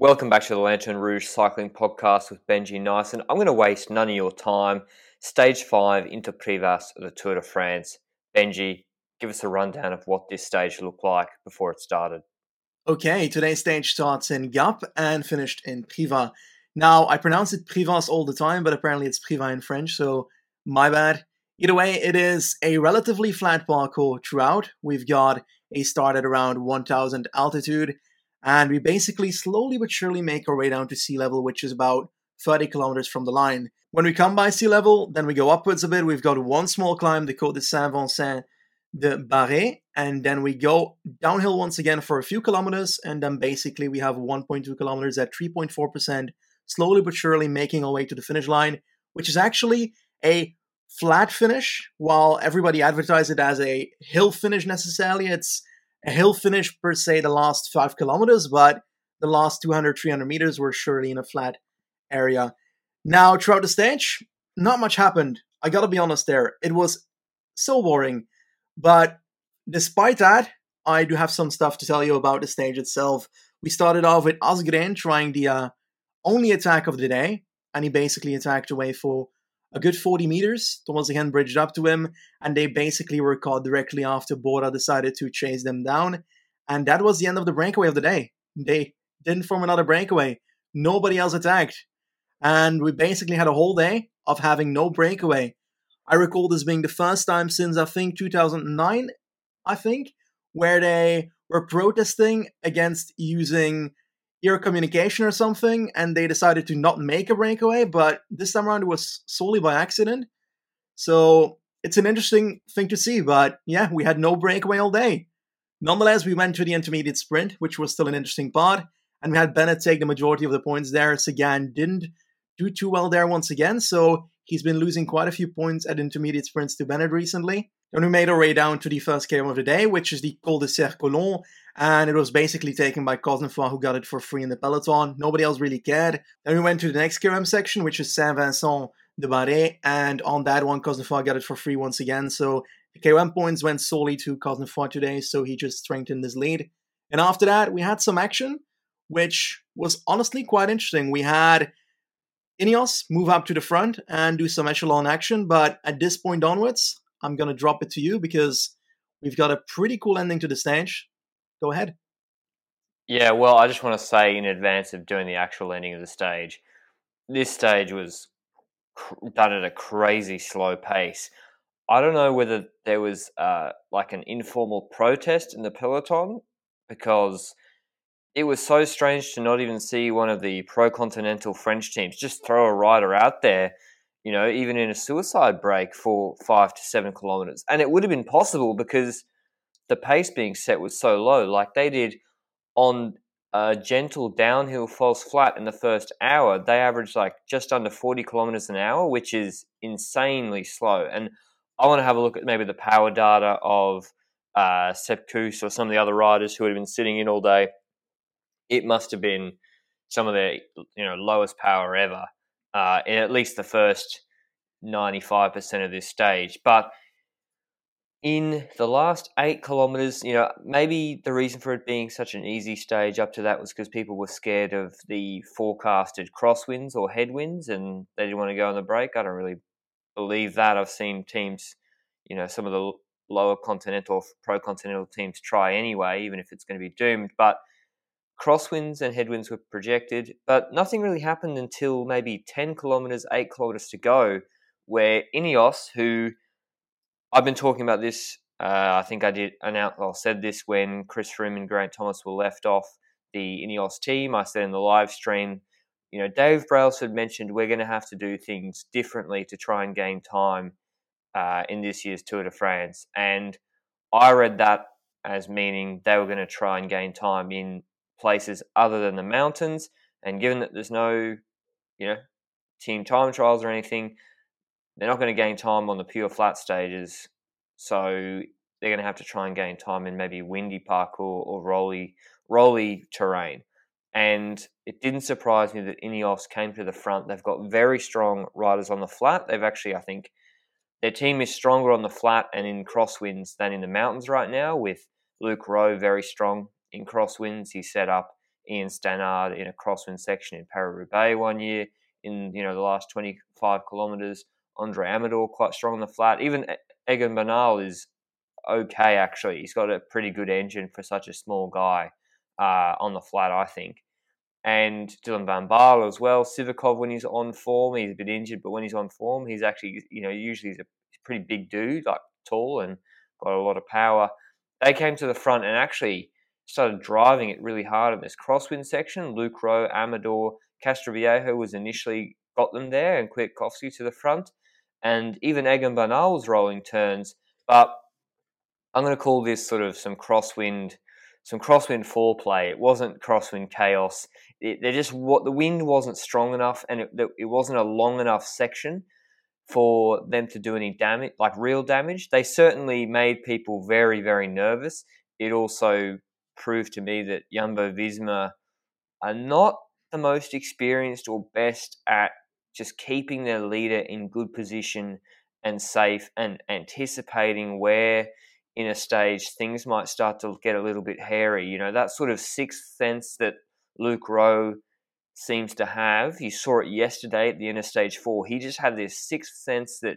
Welcome back to the Lanterne Rouge Cycling Podcast with Benji Naesen. I'm going to waste none of your time. Stage 5 into Privas of the Tour de France. Benji, give us a rundown of what this stage looked like before it started. Okay, today's stage starts in Gap and finished in Privas. Now, I pronounce it Privas all the time, but apparently it's Privas in French, so my bad. Either way, it is a relatively flat parcours throughout. We've got a start at around 1000 altitude, and we basically slowly but surely make our way down to sea level, which is about 30 kilometers from the line. When we come by sea level, then we go upwards a bit. We've got one small climb, the Côte de Saint Vincent de Barret, and then we go downhill once again for a few kilometers, and then basically we have 1.2 kilometers at 3.4%, slowly but surely making our way to the finish line, which is actually a flat finish, while everybody advertises it as a hill finish necessarily. It's a hill finish per se the last five kilometers, but the last 200, 300 meters were surely in a flat area. Now, throughout the stage, not much happened. I gotta be honest there. It was so boring. But despite that, I do have some stuff to tell you about the stage itself. We started off with Asgreen trying the uh, only attack of the day, and he basically attacked away for a good 40 meters. Thomas again bridged up to him, and they basically were caught directly after Bora decided to chase them down. And that was the end of the breakaway of the day. They didn't form another breakaway. Nobody else attacked. And we basically had a whole day of having no breakaway. I recall this being the first time since I think 2009, I think, where they were protesting against using ear communication or something, and they decided to not make a breakaway. But this time around, it was solely by accident. So it's an interesting thing to see. But yeah, we had no breakaway all day. Nonetheless, we went to the intermediate sprint, which was still an interesting part, and we had Bennett take the majority of the points there. Sagan didn't do too well there once again, so He's been losing quite a few points at intermediate sprints to Bennett recently. And we made our way down to the first KM of the day, which is the Col de Cerf-Collon, and it was basically taken by Cosnefroy, who got it for free in the peloton. Nobody else really cared. Then we went to the next KM section, which is Saint Vincent de Barret, and on that one, Cosnefroy got it for free once again. So the KM points went solely to Cosnefroy today, so he just strengthened his lead. And after that, we had some action, which was honestly quite interesting. We had Ineos move up to the front and do some echelon action. But at this point onwards, I'm going to drop it to you because we've got a pretty cool ending to the stage. Go ahead. Yeah, well, I just want to say in advance of doing the actual ending of the stage, this stage was done at a crazy slow pace. I don't know whether there was uh, like an informal protest in the peloton because it was so strange to not even see one of the pro continental French teams just throw a rider out there, you know, even in a suicide break for five to seven kilometers. And it would have been possible because the pace being set was so low. Like they did on a gentle downhill false flat in the first hour, they averaged like just under 40 kilometers an hour, which is insanely slow. And I want to have a look at maybe the power data of uh, Sepp Kuss or some of the other riders who had been sitting in all day it must have been some of their you know lowest power ever uh, in at least the first 95% of this stage. But in the last eight kilometers, you know, maybe the reason for it being such an easy stage up to that was because people were scared of the forecasted crosswinds or headwinds and they didn't want to go on the break. I don't really believe that. I've seen teams, you know, some of the lower continental, pro continental teams try anyway, even if it's going to be doomed. But Crosswinds and headwinds were projected, but nothing really happened until maybe 10 kilometers, 8 kilometers to go, where Ineos, who I've been talking about this, uh, I think I did announce, I said this when Chris Froome and Geraint Thomas were left off the Ineos team. I said in the live stream, you know, Dave Brailsford mentioned we're going to have to do things differently to try and gain time uh, in this year's Tour de France. And I read that as meaning they were going to try and gain time in places other than the mountains. And given that there's no, you know, team time trials or anything, they're not going to gain time on the pure flat stages. So they're going to have to try and gain time in maybe windy park or, or rolly, rolly terrain. And it didn't surprise me that Ineos came to the front. They've got very strong riders on the flat. They've actually, I think, their team is stronger on the flat and in crosswinds than in the mountains right now, with Luke Rowe very strong in crosswinds. He set up Ian Stannard in a crosswind section in Paris-Roubaix one year in you know the last 25 kilometres. Andrey Amador quite strong on the flat. Even Egan Bernal is okay actually. He's got a pretty good engine for such a small guy uh, on the flat, I think. And Dylan Van Baarle as well. Sivakov when he's on form, he's a bit injured, but when he's on form, he's actually you know usually he's a pretty big dude, like tall and got a lot of power. They came to the front and actually started driving it really hard in this crosswind section. Luke Rowe, Amador, Castroviejo was initially got them there, and Kwiatkowski to the front, and even Egan Bernal was rolling turns. But I'm going to call this sort of some crosswind, some crosswind foreplay. It wasn't crosswind chaos. It, they just what the wind wasn't strong enough, and it, it wasn't a long enough section for them to do any damage, like real damage. They certainly made people very, very nervous. It also proved to me that Jumbo Visma are not the most experienced or best at just keeping their leader in good position and safe and anticipating where in a stage things might start to get a little bit hairy. You know, that sort of sixth sense that Luke Rowe seems to have. You saw it yesterday at the end of stage four. He just had this sixth sense that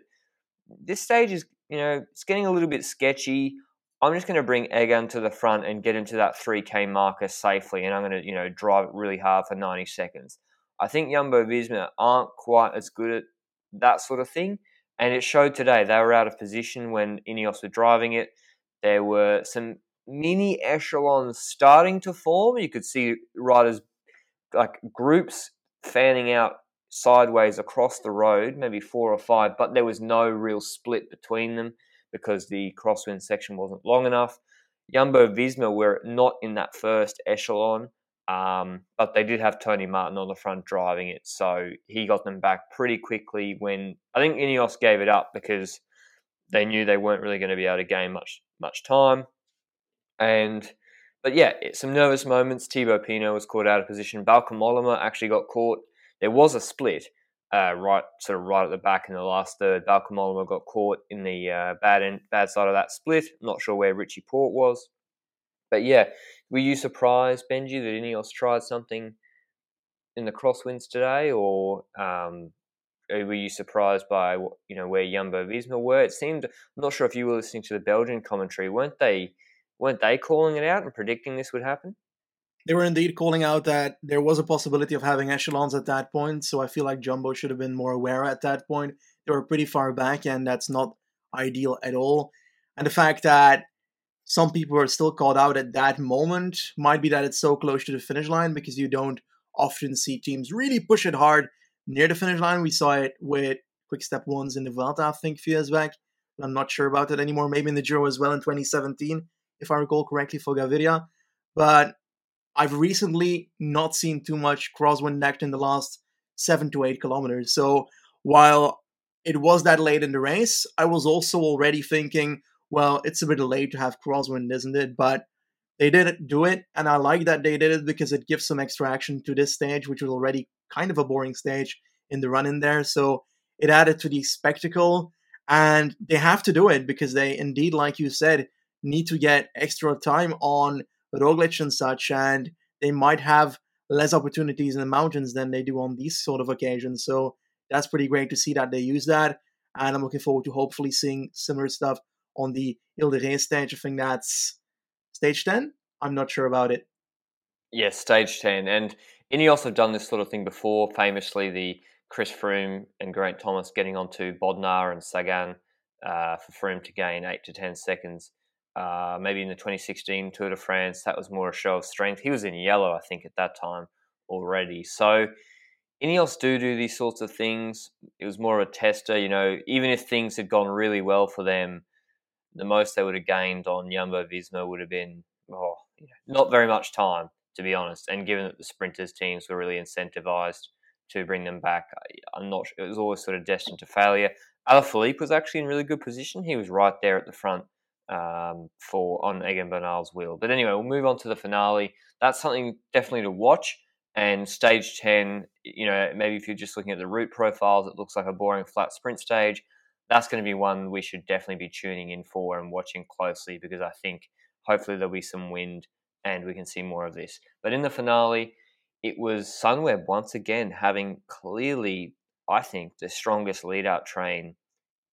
this stage is, you know, it's getting a little bit sketchy. I'm just going to bring Egan to the front and get into that 3K marker safely, and I'm going to, you know, drive it really hard for 90 seconds. I think Jumbo Visma aren't quite as good at that sort of thing, and it showed today. They were out of position when Ineos were driving it. There were some mini echelons starting to form. You could see riders like groups fanning out sideways across the road, maybe four or five, but there was no real split between them because the crosswind section wasn't long enough. Jumbo Visma were not in that first echelon, um, but they did have Tony Martin on the front driving it, so he got them back pretty quickly. When I think Ineos gave it up because they knew they weren't really going to be able to gain much much time, and but yeah, some nervous moments. Thibaut Pinot was caught out of position. Bauke Mollema actually got caught. There was a split, uh, right, sort of right at the back in the last third. Bauke Mollema got caught in the uh, bad end, bad side of that split. not sure where Richie Porte was, but yeah, were you surprised, Benji, that Ineos tried something in the crosswinds today, or um, were you surprised by you know where Jumbo Visma were? It seemed I'm not sure if you were listening to the Belgian commentary, weren't they? Weren't they calling it out and predicting this would happen? They were indeed calling out that there was a possibility of having echelons at that point, so I feel like Jumbo should have been more aware at that point. They were pretty far back, and that's not ideal at all. And the fact that some people are still called out at that moment might be that it's so close to the finish line because you don't often see teams really push it hard near the finish line. We saw it with Quick Step Ones in the Vuelta, I think, a few years back. I'm not sure about it anymore. Maybe in the Giro as well in 2017, if I recall correctly, for Gaviria. But I've recently not seen too much crosswind necked in the last seven to eight kilometers. So while it was that late in the race, I was also already thinking, well, it's a bit late to have crosswind, isn't it? But they didn't do it, and I like that they did it because it gives some extra action to this stage, which was already kind of a boring stage in the run in there. So it added to the spectacle, and they have to do it because they indeed, like you said, need to get extra time on Roglic and such, and they might have less opportunities in the mountains than they do on these sort of occasions. So that's pretty great to see that they use that. And I'm looking forward to hopefully seeing similar stuff on the Ile de Ré stage. I think that's stage 10. I'm not sure about it. Yes, stage 10. And Ineos have done this sort of thing before, famously the Chris Froome and Geraint Thomas getting onto Bodnar and Sagan uh, for Froome to gain 8 to 10 seconds. Uh, maybe in the 2016 Tour de France, that was more a show of strength. He was in yellow, I think, at that time already. So Ineos do do these sorts of things. It was more of a tester, you know, even if things had gone really well for them, The most they would have gained on Jumbo Visma would have been oh, not very much time, to be honest. And given that the sprinters teams were really incentivized to bring them back, I'm not. It was always sort of destined to failure. Alaphilippe was actually in really good position. He was right there at the front um, for on Egan Bernal's wheel. But anyway, we'll move on to the finale. That's something definitely to watch. And stage 10, you know, maybe if you're just looking at the route profiles, it looks like a boring flat sprint stage. That's going to be one we should definitely be tuning in for and watching closely because I think hopefully there'll be some wind and we can see more of this. But in the finale, it was Sunweb once again having clearly, I think, the strongest lead out train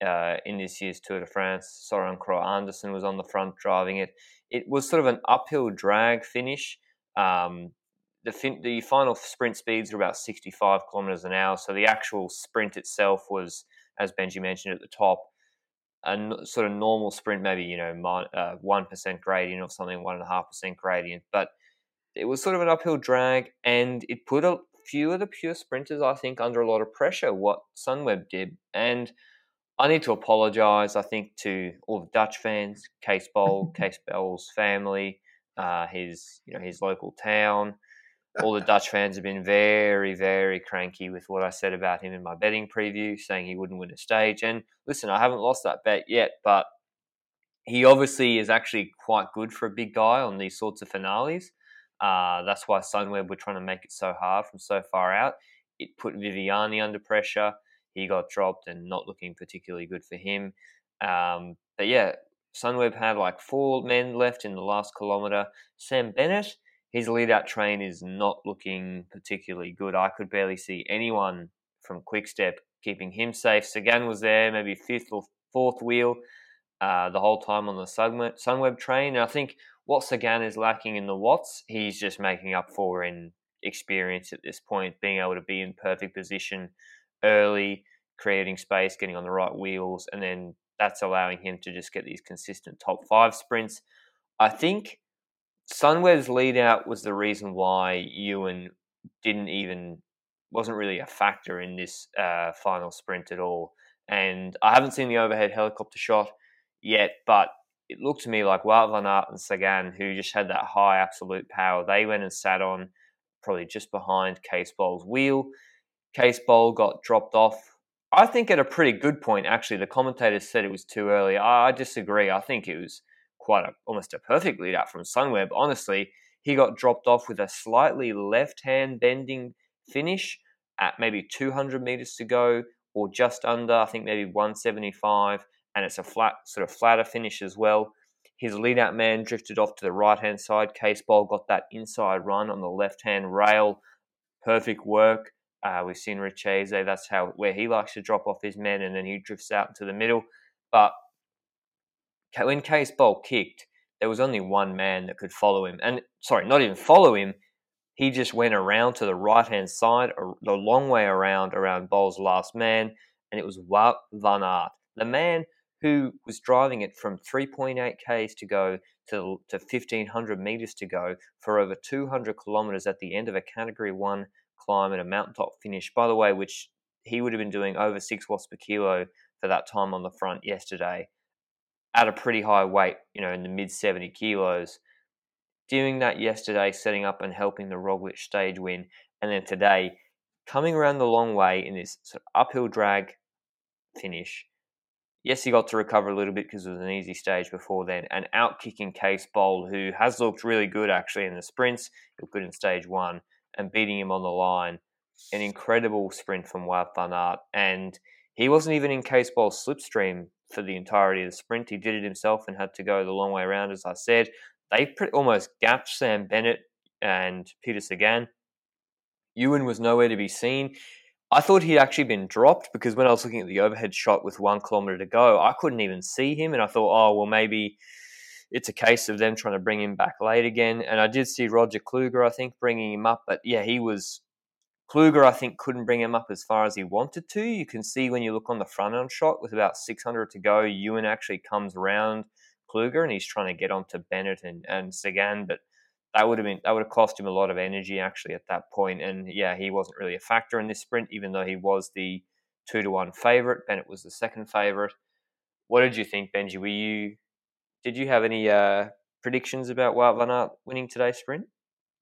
uh, in this year's Tour de France. Soren Kragh Andersen was on the front driving it. It was sort of an uphill drag finish. Um, the, fin- the final sprint speeds were about 65 kilometers an hour, so the actual sprint itself was, as Benji mentioned at the top, a n- sort of normal sprint, maybe you know uh, one percent gradient or something, one and a half percent gradient, but it was sort of an uphill drag, and it put a few of the pure sprinters, I think, under a lot of pressure. What Sunweb did, and I need to apologise, I think, to all the Dutch fans, Cees Bol, Cees Bol's family, uh, his you know his local town. All the Dutch fans have been very, very cranky with what I said about him in my betting preview, saying he wouldn't win a stage. And listen, I haven't lost that bet yet, but he obviously is actually quite good for a big guy on these sorts of finales. Uh, that's why Sunweb were trying to make it so hard from so far out. It put Viviani under pressure he got dropped and not looking particularly good for him. Um, but yeah, Sunweb had like four men left in the last kilometre. Sam Bennett, his lead out train is not looking particularly good. I could barely see anyone from Quickstep keeping him safe. Sagan was there, maybe fifth or fourth wheel uh, the whole time on the Sunweb train. And I think what Sagan is lacking in the Watts, he's just making up for in experience at this point, being able to be in perfect position early, creating space, getting on the right wheels, and then that's allowing him to just get these consistent top five sprints. I think Sunweb's lead out was the reason why Ewan didn't even wasn't really a factor in this uh, final sprint at all. And I haven't seen the overhead helicopter shot yet, but it looked to me like Wout van Aert and Sagan, who just had that high absolute power, they went and sat on probably just behind Cees Bol's wheel. Cees Bol got dropped off. I think at a pretty good point, actually. The commentators said it was too early. I, disagree. I think it was quite a, almost a perfect lead out from Sunweb. Honestly, he got dropped off with a slightly left hand bending finish at maybe 200 meters to go or just under, I think maybe 175. And it's a flat, sort of flatter finish as well. His lead out man drifted off to the right hand side. Cees Bol got that inside run on the left hand rail. Perfect work. Uh, we've seen Richeze, that's how where he likes to drop off his men and then he drifts out into the middle. But when Cees Bol kicked, there was only one man that could follow him. And sorry, not even follow him. He just went around to the right hand side, the long way around, around Bol's last man, and it was Wout van Aert, the man who was driving it from 3.8 k's to go to, to 1500 meters to go for over 200 kilometers at the end of a Category 1 climb and a mountaintop finish, by the way, which he would have been doing over six watts per kilo for that time on the front yesterday at a pretty high weight, you know, in the mid 70 kilos. Doing that yesterday, setting up and helping the Roglic stage win, and then today, coming around the long way in this sort of uphill drag finish. Yes, he got to recover a little bit because it was an easy stage before then, and out kicking Cees Bol, who has looked really good actually in the sprints. Looked good in stage one, and beating him on the line. An incredible sprint from Wout van Aert. And he wasn't even in Cees Bol's slipstream for the entirety of the sprint. He did it himself and had to go the long way around, as I said. They pretty, almost gapped Sam Bennett and Peter Sagan. Ewan was nowhere to be seen. I thought he'd actually been dropped because when I was looking at the overhead shot with one kilometre to go, I couldn't even see him. And I thought, oh, well, maybe it's a case of them trying to bring him back late again. And I did see Roger Kluge, I think, bringing him up, but yeah, he was Kluge, I think couldn't bring him up as far as he wanted to. You can see when you look on the front end shot with about 600 to go, Ewan actually comes around Kluge and he's trying to get onto Bennett and, and Sagan, but that would have been that would have cost him a lot of energy actually at that point. And yeah, he wasn't really a factor in this sprint, even though he was the two to one favorite. Bennett was the second favorite. What did you think, Benji? Were you did you have any uh, predictions about Wout van Aert winning today's sprint?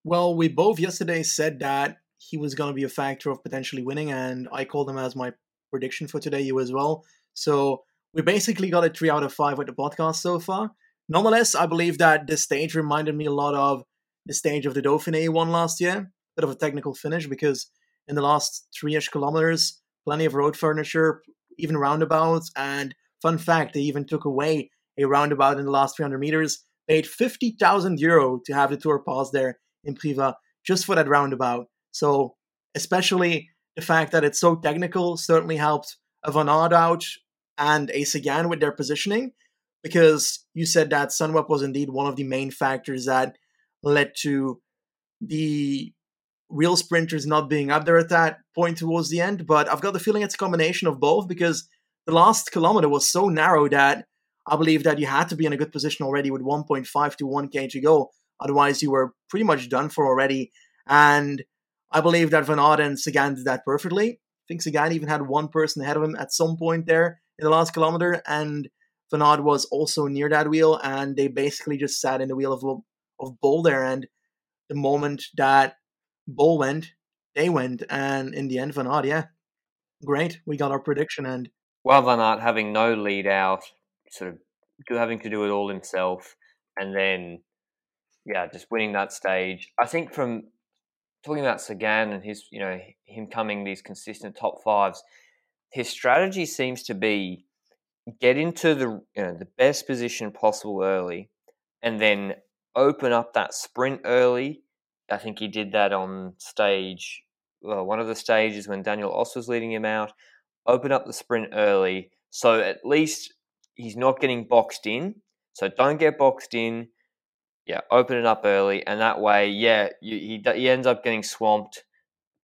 Well, we both yesterday said that he was going to be a factor of potentially winning, and I called him as my prediction for today. You as well. So we basically got a three out of five with the podcast so far. Nonetheless, I believe that this stage reminded me a lot of the stage of the Dauphiné won last year. Bit of a technical finish because in the last three-ish kilometers, plenty of road furniture, even roundabouts, and fun fact, they even took away a roundabout in the last 300 meters. Paid 50,000 euro to have the tour pass there in Priva just for that roundabout. So, especially the fact that it's so technical certainly helped Van Aert and a Sagan with their positioning because you said that Sunweb was indeed one of the main factors that led to the real sprinters not being up there at that point towards the end. But I've got the feeling it's a combination of both because the last kilometer was so narrow that I believe that you had to be in a good position already with 1.5 to 1k to go. Otherwise, you were pretty much done for already. And I believe that Van and Sagan did that perfectly. I think Sagan even had one person ahead of him at some point there in the last kilometer, and Van was also near that wheel, and they basically just sat in the wheel of of Bol there. And the moment that Bull went, they went, and in the end, Van yeah, great, we got our prediction. And well, Van Aert having no lead out, sort of having to do it all himself, and then yeah, just winning that stage. I think from talking about Sagan and his, you know, him coming these consistent top fives, his strategy seems to be get into the you know the best position possible early, and then open up that sprint early. I think he did that on stage, well, one of the stages when Daniel Oss was leading him out. Open up the sprint early, so at least he's not getting boxed in. So don't get boxed in. Yeah, open it up early, and that way, yeah, you, he he ends up getting swamped,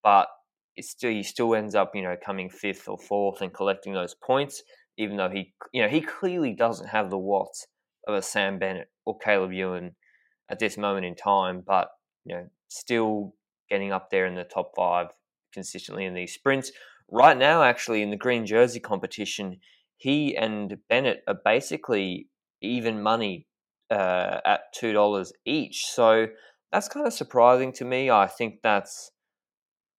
but it's still he still ends up you know coming fifth or fourth and collecting those points, even though he you know he clearly doesn't have the watts of a Sam Bennett or Caleb Ewan at this moment in time, but you know still getting up there in the top five consistently in these sprints. Right now, actually, in the green jersey competition, he and Bennett are basically even money uh, at two dollars each. So that's kind of surprising to me. I think that's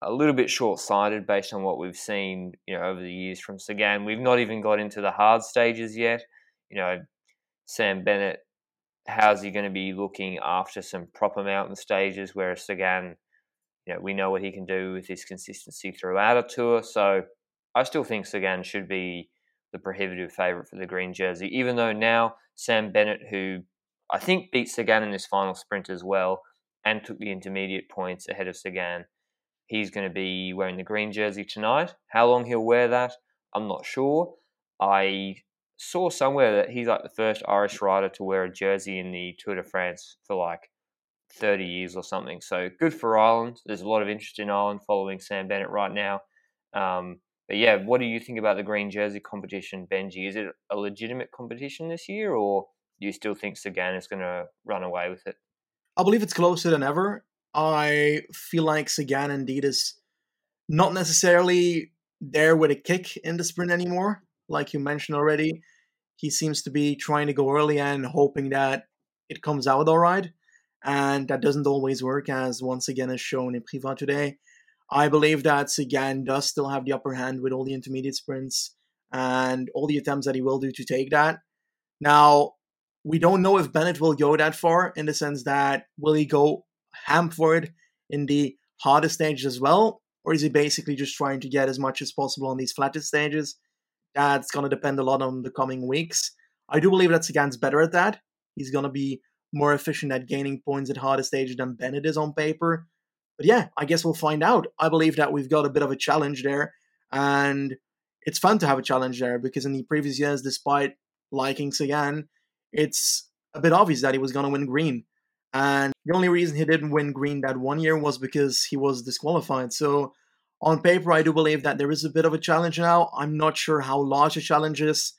a little bit short-sighted based on what we've seen, you know, over the years from Sagan. We've not even got into the hard stages yet. You know, Sam Bennett, how's he going to be looking after some proper mountain stages? Whereas Sagan, you know, we know what he can do with his consistency throughout a tour. So I still think Sagan should be the prohibitive favourite for the green jersey, even though now Sam Bennett, who I think beat Sagan in this final sprint as well, and took the intermediate points ahead of Sagan He's going to be wearing the green jersey tonight. How long he'll wear that, I'm not sure. I saw somewhere that he's like the first Irish rider to wear a jersey in the Tour de France for like 30 years or something. So good for Ireland. There's a lot of interest in Ireland following Sam Bennett right now. Um, but yeah, what do you think about the green jersey competition, Benji? Is it a legitimate competition this year, or do you still think Sagan is going to run away with it? I believe it's closer than ever. I feel like Sagan indeed is not necessarily there with a kick in the sprint anymore. Like you mentioned already, he seems to be trying to go early and hoping that it comes out all right. And that doesn't always work, as once again is shown in Privas today. I believe that Sagan does still have the upper hand with all the intermediate sprints and all the attempts that he will do to take that. Now, we don't know if Bennett will go that far in the sense that will he go Hamford in the hardest stages as well? Or is he basically just trying to get as much as possible on these flattest stages? That's going to depend a lot on the coming weeks. I do believe that Sagan's better at that. He's going to be more efficient at gaining points at hardest stages than Bennett is on paper. But yeah, I guess we'll find out. I believe that we've got a bit of a challenge there. And it's fun to have a challenge there because in the previous years, despite liking Sagan, it's a bit obvious that he was going to win green. And the only reason he didn't win green that one year was because he was disqualified. So on paper, I do believe that there is a bit of a challenge now. I'm not sure how large a challenge is,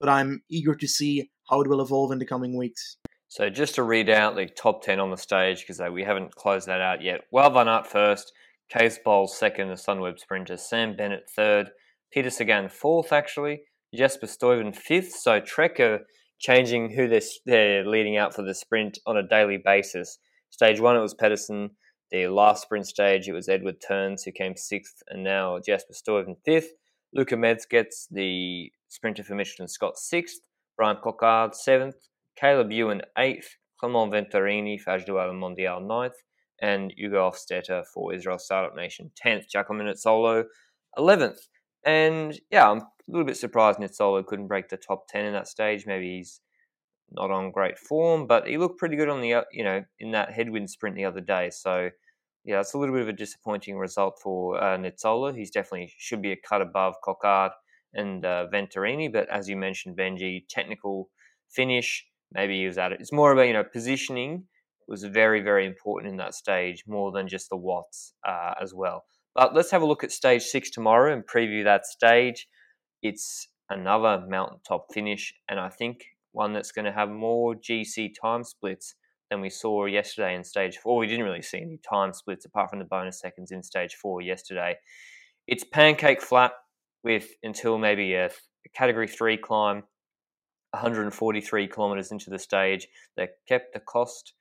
but I'm eager to see how it will evolve in the coming weeks. So just to read out the top 10 on the stage, because we haven't closed that out yet. Well, van Aert first, Cees Bol second, the Sunweb sprinter, Sam Bennett third, Peter Sagan fourth, actually, Jasper Stuyven fifth. So Trek are changing who they're, they're leading out for the sprint on a daily basis. Stage one, it was Pedersen. The last sprint stage, it was Edward Theuns, who came sixth, and now Jasper Stuyven fifth. Luka Mezgec the sprinter for Mitchelton Scott sixth. Bryan Coquard seventh. Caleb Ewan eighth. Clement Venturini for AG2R Mondial ninth. And Ugo Hofstetter for Israel Startup Nation 10th. Giacomo Nizzolo 11th. And yeah, I'm a little bit surprised Nizzolo couldn't break the top 10 in that stage. Maybe he's not on great form, but he looked pretty good on the you know in that headwind sprint the other day. So yeah, it's a little bit of a disappointing result for uh, Nizzolo. He's definitely should be a cut above Coquard and uh, Venturini, but as you mentioned, Benji, technical finish, maybe he was at it. It's more about you know positioning was very very important in that stage more than just the watts uh, as well. But let's have a look at stage six tomorrow and preview that stage. It's another mountaintop finish, and I think one that's going to have more GC time splits than we saw yesterday in stage four. We didn't really see any time splits apart from the bonus seconds in stage four yesterday. It's pancake flat with until maybe a, category three climb, 143 kilometers into the stage. They kept the cost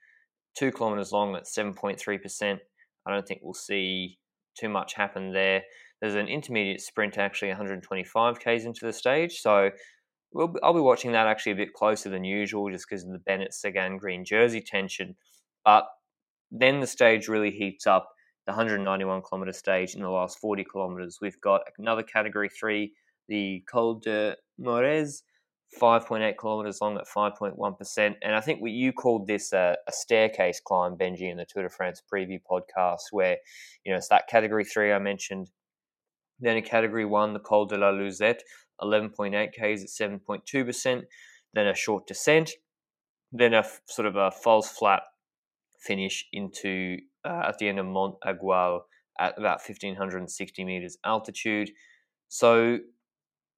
two kilometers long at 7.3%. I don't think we'll see too much happen there. There's an intermediate sprint actually 125 k's into the stage, so we'll, I'll be watching that actually a bit closer than usual just because of the Bennett Sagan green jersey tension. But then the stage really heats up. The 191 kilometer stage in the last 40 kilometers. We've got another category three, the Col de Morez, 5.8 kilometers long at 5.1%. And I think what you called this a, a, staircase climb, Benji, in the Tour de France preview podcast, where, you know, it's that category three I mentioned. Then a category one, the Col de la Lusette, 11.8 Ks at 7.2%, then a short descent, then a f- sort of a false flat finish into uh, at the end of Mont Aigoual at about 1560 meters altitude. So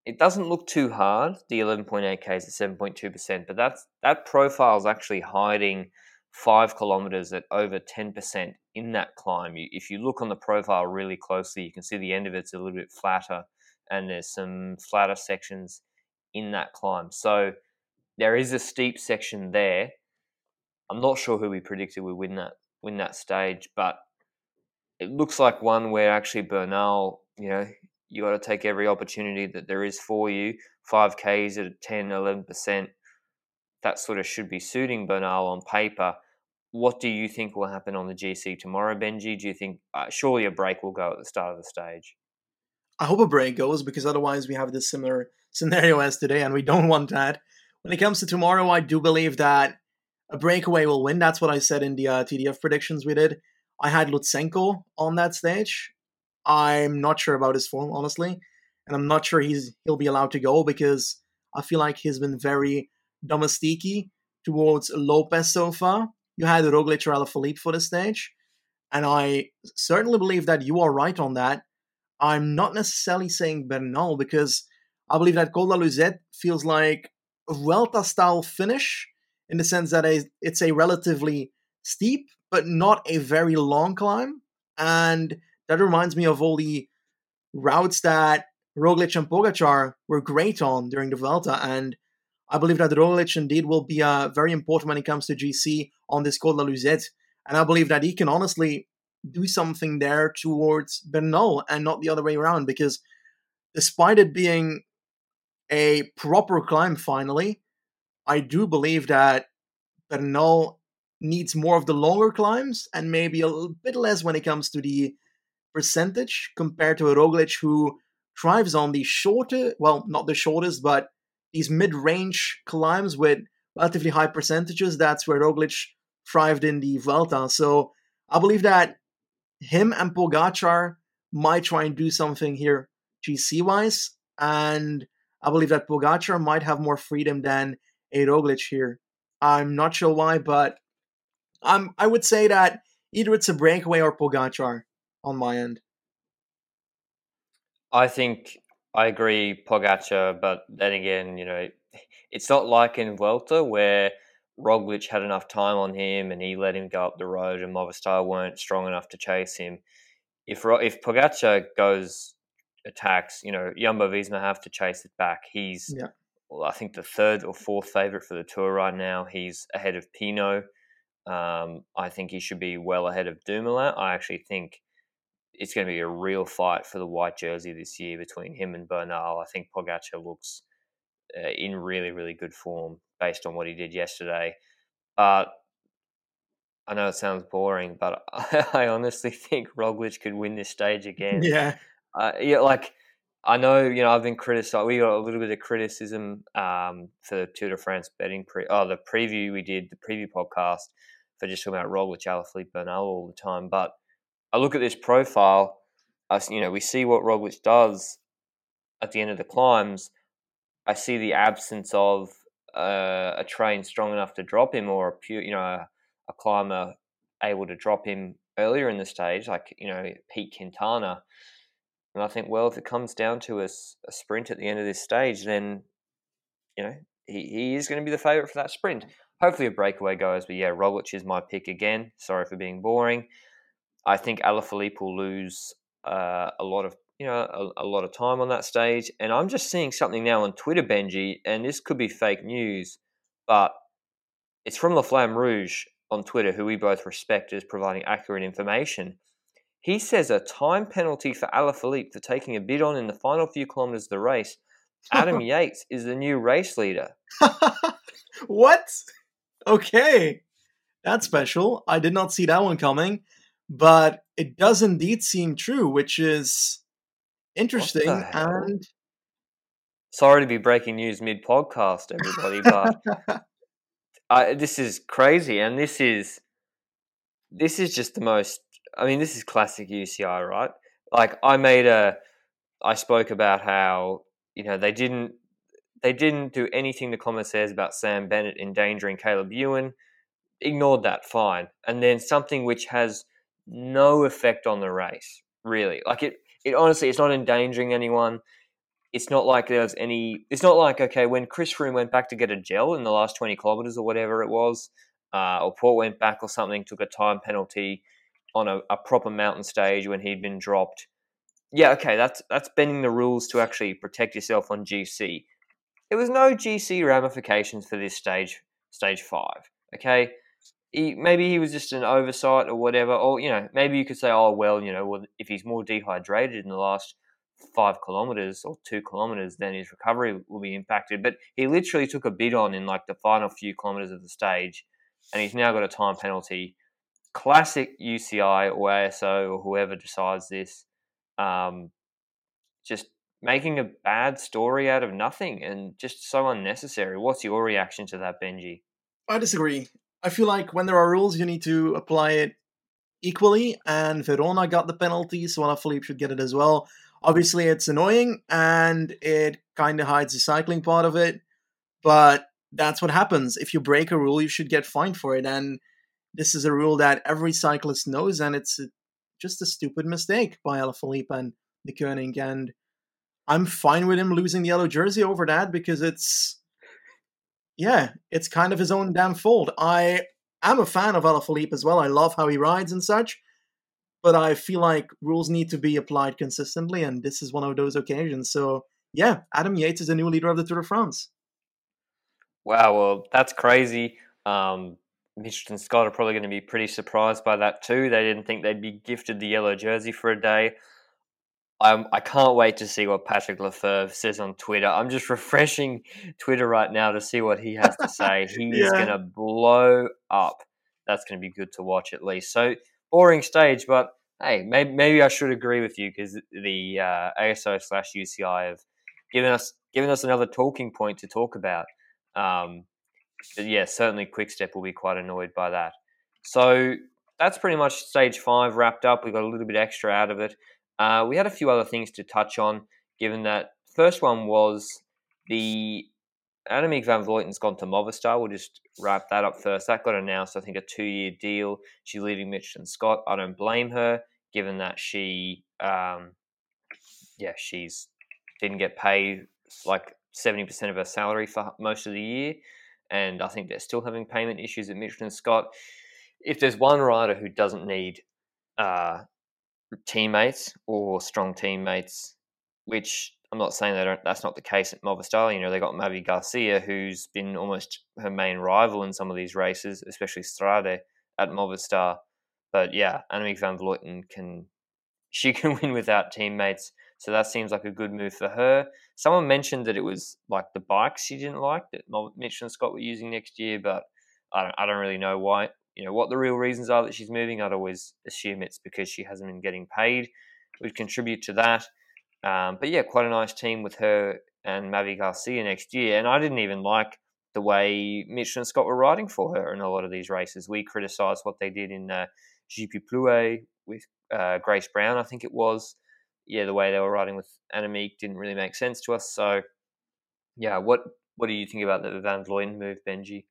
it doesn't look too hard, the 11.8 Ks at 7.2%, but that's that profile is actually hiding five kilometers at over 10% in that climb. If you look on the profile really closely, you can see the end of it's a little bit flatter and there's some flatter sections in that climb. So there is a steep section there. I'm not sure who we predicted would win that win that stage, but it looks like one where actually Bernal, you know, you got to take every opportunity that there is for you. 5Ks at 10, 11%. That sort of should be suiting Bernal on paper. What do you think will happen on the GC tomorrow, Benji? Do you think uh, surely a break will go at the start of the stage? I hope a break goes because otherwise we have this similar scenario as today, and we don't want that. When it comes to tomorrow, I do believe that a breakaway will win. That's what I said in the uh, TDF predictions we did. I had Lutsenko on that stage. I'm not sure about his form, honestly, and I'm not sure he's he'll be allowed to go because I feel like he's been very domestique towards Lopez so far. You had Roglic or Alaphilippe for the stage, and I certainly believe that you are right on that. I'm not necessarily saying Bernal because I believe that Col de Lusette feels like a Vuelta style finish in the sense that it's a relatively steep but not a very long climb. And that reminds me of all the routes that Roglic and Pogacar were great on during the Vuelta. And I believe that Roglic indeed will be uh, very important when it comes to GC on this Col de Lusette. And I believe that he can honestly do something there towards Bernal and not the other way around because despite it being a proper climb finally, I do believe that Bernal needs more of the longer climbs and maybe a little bit less when it comes to the percentage compared to a Roglic who thrives on the shorter, well, not the shortest, but these mid-range climbs with relatively high percentages. That's where Roglic thrived in the Vuelta. So I believe that him and Pogacar might try and do something here GC wise, and I believe that Pogacar might have more freedom than a Roglic here. I'm not sure why, but I'm I would say that either it's a breakaway or Pogacar on my end. I think I agree Pogacar, but then again, you know, it's not like in Vuelta where Roglic had enough time on him and he let him go up the road, and Movistar weren't strong enough to chase him. If if Pogacar goes attacks, you know, Jumbo Visma have to chase it back. He's yeah. well, I think the third or fourth favorite for the tour right now. He's ahead of Pinot. Um, I think he should be well ahead of Dumoulin. I actually think it's going to be a real fight for the white jersey this year between him and Bernal. I think Pogacar looks uh, in really, really good form based on what he did yesterday. But I know it sounds boring, but I honestly think Roglic could win this stage again. Yeah. Uh, yeah, like I know, you know, I've been criticized. We got a little bit of criticism um, for the Tour de France betting pre. Oh, the preview we did, the preview podcast for just talking about Roglic, Alaphilippe, Bernal all the time. But I look at this profile. I, you know, we see what Roglic does at the end of the climbs. I see the absence of uh, a train strong enough to drop him, or a pure, you know, a, a climber able to drop him earlier in the stage, like you know, Pete Quintana and I think, well, if it comes down to a, a sprint at the end of this stage, then, you know, he, he is going to be the favourite for that sprint. Hopefully a breakaway goes, but yeah, Roglic is my pick again. Sorry for being boring. I think Alaphilippe will lose uh, a lot of you know a, a, lot of time on that stage, and I'm just seeing something now on Twitter, Benji, and this could be fake news, but it's from La Flamme Rouge on Twitter, who we both respect as providing accurate information. He says a time penalty for Alaphilippe for taking a bidon in the final few kilometres of the race. Adam Yates is the new race leader. what? Okay. That's special. I did not see that one coming, but it does indeed seem true, which is interesting and sorry to be breaking news mid podcast everybody but I, this is crazy and this is this is just the most I mean, this is classic UCI, right? Like I made a, I spoke about how you know they didn't they didn't do anything the comment says about Sam Bennett endangering Caleb Ewan. Ignored that, fine. And then something which has no effect on the race, really. Like it, it honestly, it's not endangering anyone. It's not like there's any. It's not like okay, when Chris Froome went back to get a gel in the last twenty kilometers or whatever it was, uh, or Porte went back or something, took a time penalty on a, a proper mountain stage when he'd been dropped. Yeah, okay, that's that's bending the rules to actually protect yourself on GC. There was no GC ramifications for this stage, stage five. Okay, he, maybe he was just an oversight or whatever, or you know, maybe you could say, oh well, you know, well, if he's more dehydrated in the last five kilometers or two kilometers, then his recovery will be impacted. But he literally took a bidon in like the final few kilometers of the stage, and he's now got a time penalty classic UCI or ASO or whoever decides this, um, just making a bad story out of nothing and just so unnecessary. What's your reaction to that, Benji? I disagree. I feel like when there are rules, you need to apply it equally, and Verona got the penalty, so Alaphilippe should get it as well. Obviously, it's annoying and it kind of hides the cycling part of it, but that's what happens. If you break a rule, you should get fined for it. And this is a rule that every cyclist knows, and it's just a stupid mistake by Alaphilippe and the Koenig. And I'm fine with him losing the yellow jersey over that because it's, yeah, it's kind of his own damn fault. I am a fan of Alaphilippe as well. I love how he rides and such, but I feel like rules need to be applied consistently, and this is one of those occasions. So, yeah, Adam Yates is the new leader of the Tour de France. Wow, well, that's crazy. Um, Mitchelton Scott are probably going to be pretty surprised by that too. They didn't think they'd be gifted the yellow jersey for a day. I'm, I can't wait to see what Patrick Lefevere says on Twitter. I'm just refreshing Twitter right now to see what he has to say. He's yeah. going to blow up. That's going to be good to watch at least. So boring stage, but hey, maybe, maybe I should agree with you because the uh, ASO slash UCI have given us given us another talking point to talk about. Um, yeah, certainly Quickstep will be quite annoyed by that. So that's pretty much stage five wrapped up. We got a little bit extra out of it. Uh, we had a few other things to touch on, given that first one was the Annemiek van Vleuten's gone to Movistar. We'll just wrap that up first. That got announced, I think, a two year deal. She's leaving Mitchelton Scott. I don't blame her, given that she, um, yeah, she's didn't get paid like 70% of her salary for most of the year and I think they're still having payment issues at Mitchelton Scott. If there's one rider who doesn't need uh, teammates or strong teammates, which I'm not saying that that's not the case at Movistar. You know, they got Mavi Garcia, who's been almost her main rival in some of these races, especially Strade at Movistar. But yeah, Annemiek van Vleuten can she can win without teammates, so that seems like a good move for her. Someone mentioned that it was like the bikes she didn't like that Mitchelton Scott were using next year, but I don't, I don't really know why. You know what the real reasons are that she's moving. I'd always assume it's because she hasn't been getting paid. Would contribute to that. Um, but yeah, quite a nice team with her and Mavi Garcia next year. And I didn't even like the way Mitchelton Scott were riding for her in a lot of these races. We criticised what they did in uh, GP Plouay with uh, Grace Brown, I think it was. Yeah, the way they were riding with Annemiek didn't really make sense to us. So, yeah, what what do you think about the Van Vleuten move, Benji?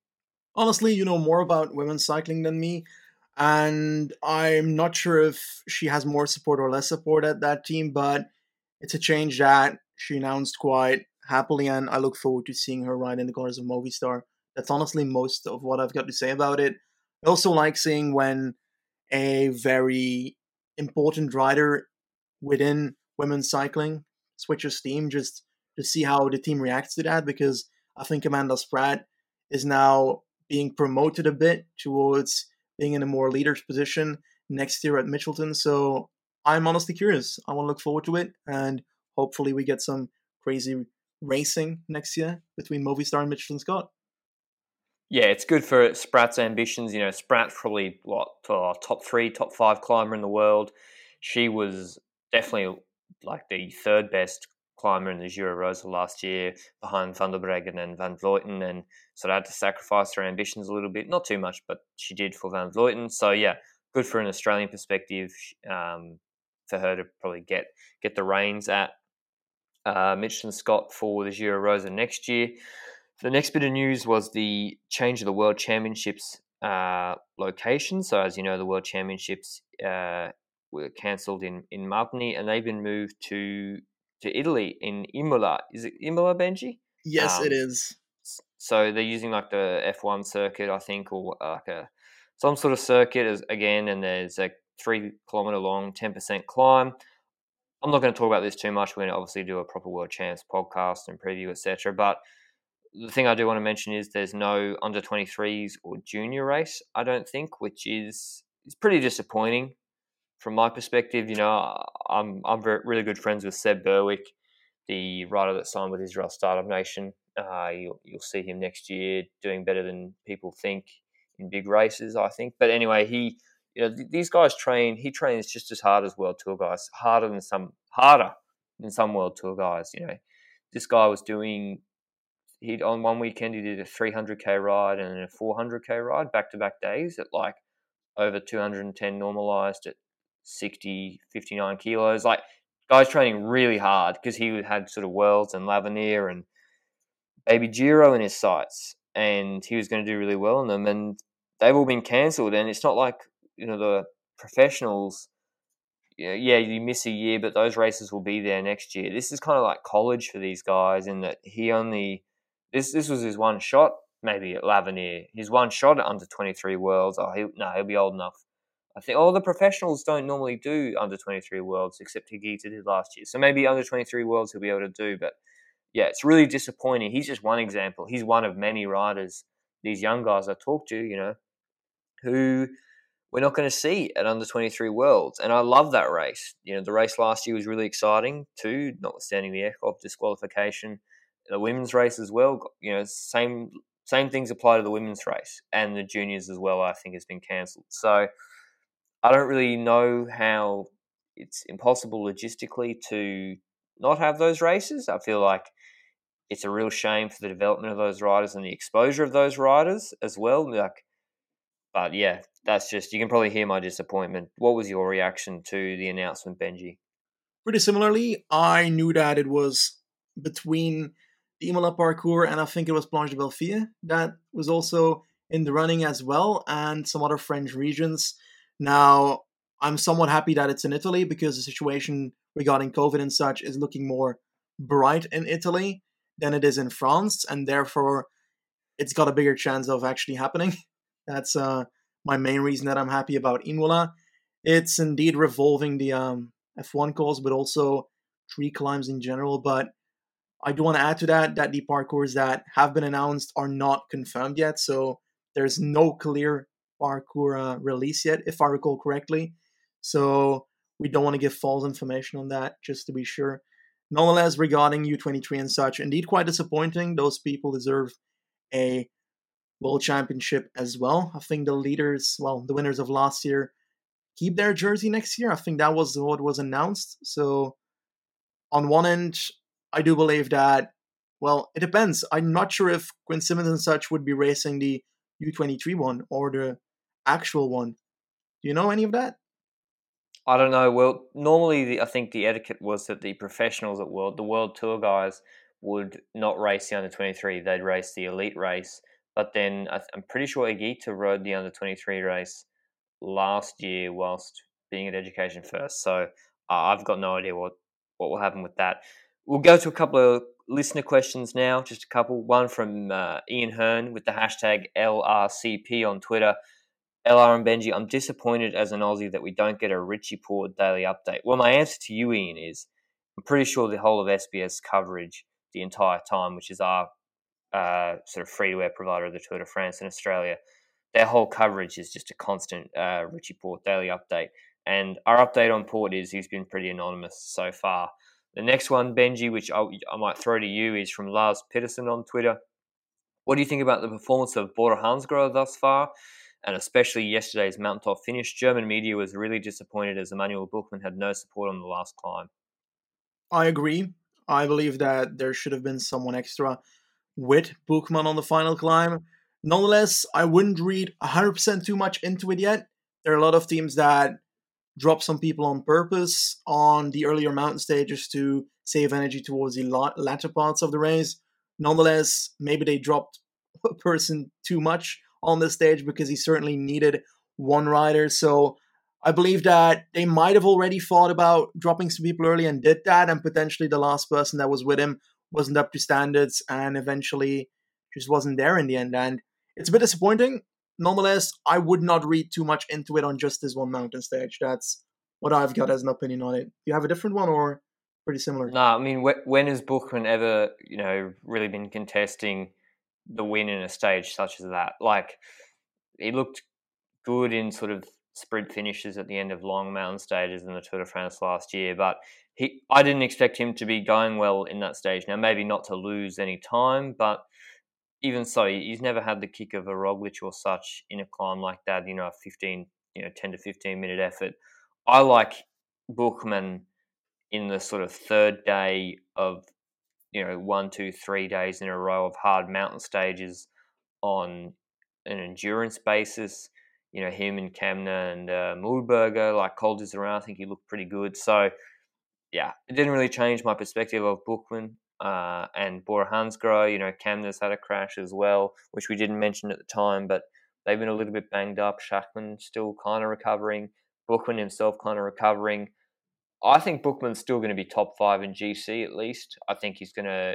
Honestly, you know more about women's cycling than me, and I'm not sure if she has more support or less support at that team, but it's a change that she announced quite happily, and I look forward to seeing her ride in the corners of Movistar. That's honestly most of what I've got to say about it. I also like seeing when a very important rider within women's cycling switches team just to see how the team reacts to that because I think Amanda Spratt is now being promoted a bit towards being in a more leader's position next year at Mitchelton. So I'm honestly curious. I want to look forward to it, and hopefully we get some crazy racing next year between Movistar and Mitchelton Scott. Yeah, it's good for Spratt's ambitions. You know, Spratt's probably what top three, top five climber in the world. She was definitely like the third best climber in the Giro Rosa last year, behind Van der Breggen and Van Vleuten, and sort of had to sacrifice her ambitions a little bit. Not too much, but she did for Van Vleuten. So yeah, good for an Australian perspective. Um, for her to probably get get the reins at uh, Mitchelton Scott for the Giro Rosa next year. The next bit of news was the change of the World Championships uh, location. So, as you know, the World Championships uh, were cancelled in in Martigny, and they've been moved to to Italy in Imola. Is it Imola, Benji? Yes, um, it is. So they're using like the F one circuit, I think, or like a some sort of circuit as, again, and there's a three kilometer long, 10% climb. I'm not going to talk about this too much. We're going to obviously do a proper World Champs podcast and preview, etc. But the thing I do want to mention is there's no under 23s or junior race, I don't think, which is is pretty disappointing from my perspective. You know, I'm I'm very, really good friends with Seb Berwick, the rider that signed with Israel Startup Nation. Uh, you'll, you'll see him next year doing better than people think in big races, I think. But anyway, he you know, th- these guys train. He trains just as hard as World Tour guys, harder than some, harder than some World Tour guys. You know, this guy was doing. He on one weekend he did a 300k ride and a 400k ride back to back days at like over 210 normalized at 60, 59 kilos. Like guys training really hard because he had sort of Worlds and L'Avenir and Baby Giro in his sights, and he was going to do really well in them. And they've all been cancelled, and it's not like you know the professionals yeah, you miss a year, but those races will be there next year. This is kind of like college for these guys in that he only this this was his one shot, maybe at L'Avenir. His one shot at under twenty three worlds. Oh, he, no, he'll be old enough. I think all the professionals don't normally do under twenty three worlds, except Higuita did last year. So maybe under twenty three worlds he'll be able to do. But yeah, it's really disappointing. He's just one example. He's one of many riders. These young guys I talk to, you know, who we're not going to see at under 23 worlds. And I love that race. You know, the race last year was really exciting too, notwithstanding the Eekhoff disqualification. The women's race as well, you know, same same things apply to the women's race and the juniors as well, I think has been cancelled. So I don't really know how it's impossible logistically to not have those races. I feel like it's a real shame for the development of those riders and the exposure of those riders as well. Like but yeah, that's just you can probably hear my disappointment. What was your reaction to the announcement, Benji? Pretty similarly, I knew that it was between the Imola parcours and I think it was Planche de Belleville that was also in the running as well, and some other French regions. Now, I'm somewhat happy that it's in Italy because the situation regarding COVID and such is looking more bright in Italy than it is in France, and therefore it's got a bigger chance of actually happening. That's uh, my main reason that I'm happy about Imola. It's indeed revolving the um, F1 course, but also tree climbs in general. But I do want to add to that that the parcours that have been announced are not confirmed yet, so there's no clear parcours uh, release yet, if I recall correctly. So we don't want to give false information on that, just to be sure. Nonetheless, regarding U23 and such, indeed quite disappointing. Those people deserve a world championship as well. I think the leaders, well, the winners of last year, keep their jersey next year. I think that was what was announced. So, on one end, I do believe that, well, it depends. I'm not sure if Quinn Simmons and such would be racing the U23 one or the actual one. Do you know any of that? I don't know. Well, normally the, I think the etiquette was that the professionals at World, the World Tour guys, would not race the under 23. They'd race the elite race. But then I'm pretty sure Higuita rode the under 23 race last year whilst being at Education First. So uh, I've got no idea what, what will happen with that. We'll go to a couple of listener questions now, just a couple. One from uh, Ian Hearn with the hashtag LRCP on Twitter. LR and Benji, I'm disappointed as an Aussie that we don't get a Richie Porte daily update. Well, my answer to you, Ian, is I'm pretty sure the whole of SBS coverage the entire time, which is our uh, sort of free to air provider of the Tour de France in Australia, their whole coverage is just a constant uh, Richie Porte daily update. And our update on Porte is he's been pretty anonymous so far. The next one, Benji, which I, I might throw to you, is from Lars Peterson on Twitter. What do you think about the performance of Bora Hansgrohe thus far? And especially yesterday's mountaintop finish, German media was really disappointed as Emanuel Buchmann had no support on the last climb. I agree. I believe that there should have been someone extra with Buchmann on the final climb. Nonetheless, I wouldn't read 100% too much into it yet. There are a lot of teams that drop some people on purpose on the earlier mountain stages to save energy towards the latter parts of the race. Nonetheless, maybe they dropped a person too much on the stage because he certainly needed one rider. So I believe that they might have already thought about dropping some people early and did that, and potentially the last person that was with him wasn't up to standards and eventually just wasn't there in the end. And it's a bit disappointing. Nonetheless, I would not read too much into it on just this one mountain stage. That's what I've got as an opinion on it. Do you have a different one or pretty similar? No, I mean, when has Buchmann ever, you know, really been contesting the win in a stage such as that. Like he looked good in sort of sprint finishes at the end of long mountain stages in the Tour de France last year, but he I didn't expect him to be going well in that stage. Now maybe not to lose any time, but even so, he's never had the kick of a Roglic or such in a climb like that. You know, a fifteen, you know, ten to fifteen minute effort. I like Buchmann in the sort of third day of you know one, two, three days in a row of hard mountain stages on an endurance basis. You know him and Kämna and uh, Mühlberger, like Colges around. I think he looked pretty good. So yeah, it didn't really change my perspective of Buchmann uh, and Bora Hansgrohe. You know Kämna's had a crash as well, which we didn't mention at the time, but they've been a little bit banged up. Schachmann still kind of recovering. Buchmann himself kind of recovering. I think Buchmann's still going to be top five in GC at least. I think he's going to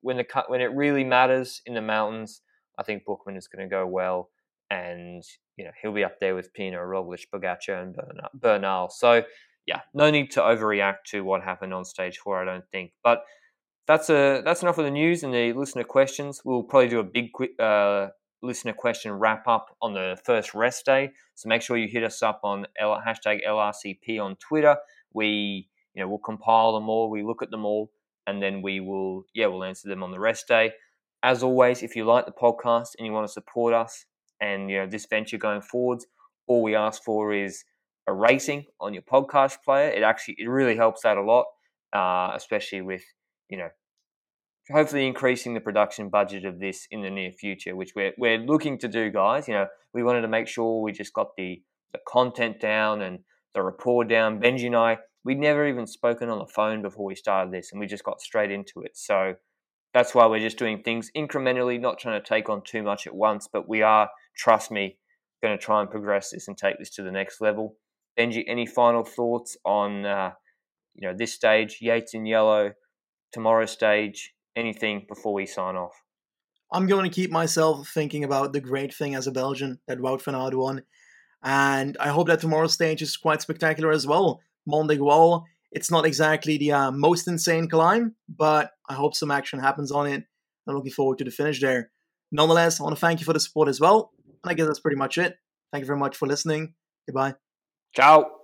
when the when it really matters in the mountains. I think Buchmann is going to go well, and you know he'll be up there with Pinot, Roglic, Pogacar, and Bernal. So yeah, no need to overreact to what happened on stage four. I don't think, but that's a that's enough of the news and the listener questions. We'll probably do a big quick uh, listener question wrap up on the first rest day. So make sure you hit us up on L- hashtag LRCP on Twitter we you know we'll compile them all, we look at them all, and then we will yeah we'll answer them on the rest day. As always, if you like the podcast and you want to support us and you know this venture going forwards, all we ask for is a rating on your podcast player. It actually it really helps out a lot, uh, especially with you know hopefully increasing the production budget of this in the near future, which we're we're looking to do, guys. You know, we wanted to make sure we just got the the content down and the rapport down. Benji and I, we'd never even spoken on the phone before we started this, and we just got straight into it. So that's why we're just doing things incrementally, not trying to take on too much at once, but we are, trust me, going to try and progress this and take this to the next level. Benji, any final thoughts on uh, you know this stage, Yates in yellow, tomorrow's stage, anything before we sign off? I'm going to keep myself thinking about the great thing as a Belgian that Wout van Aert won and I hope that tomorrow's stage is quite spectacular as well. Mont Aigoual It's not exactly the uh, most insane climb, but I hope some action happens on it. I'm looking forward to the finish there. Nonetheless, I want to thank you for the support as well. And I guess that's pretty much it. Thank you very much for listening. Goodbye. Ciao.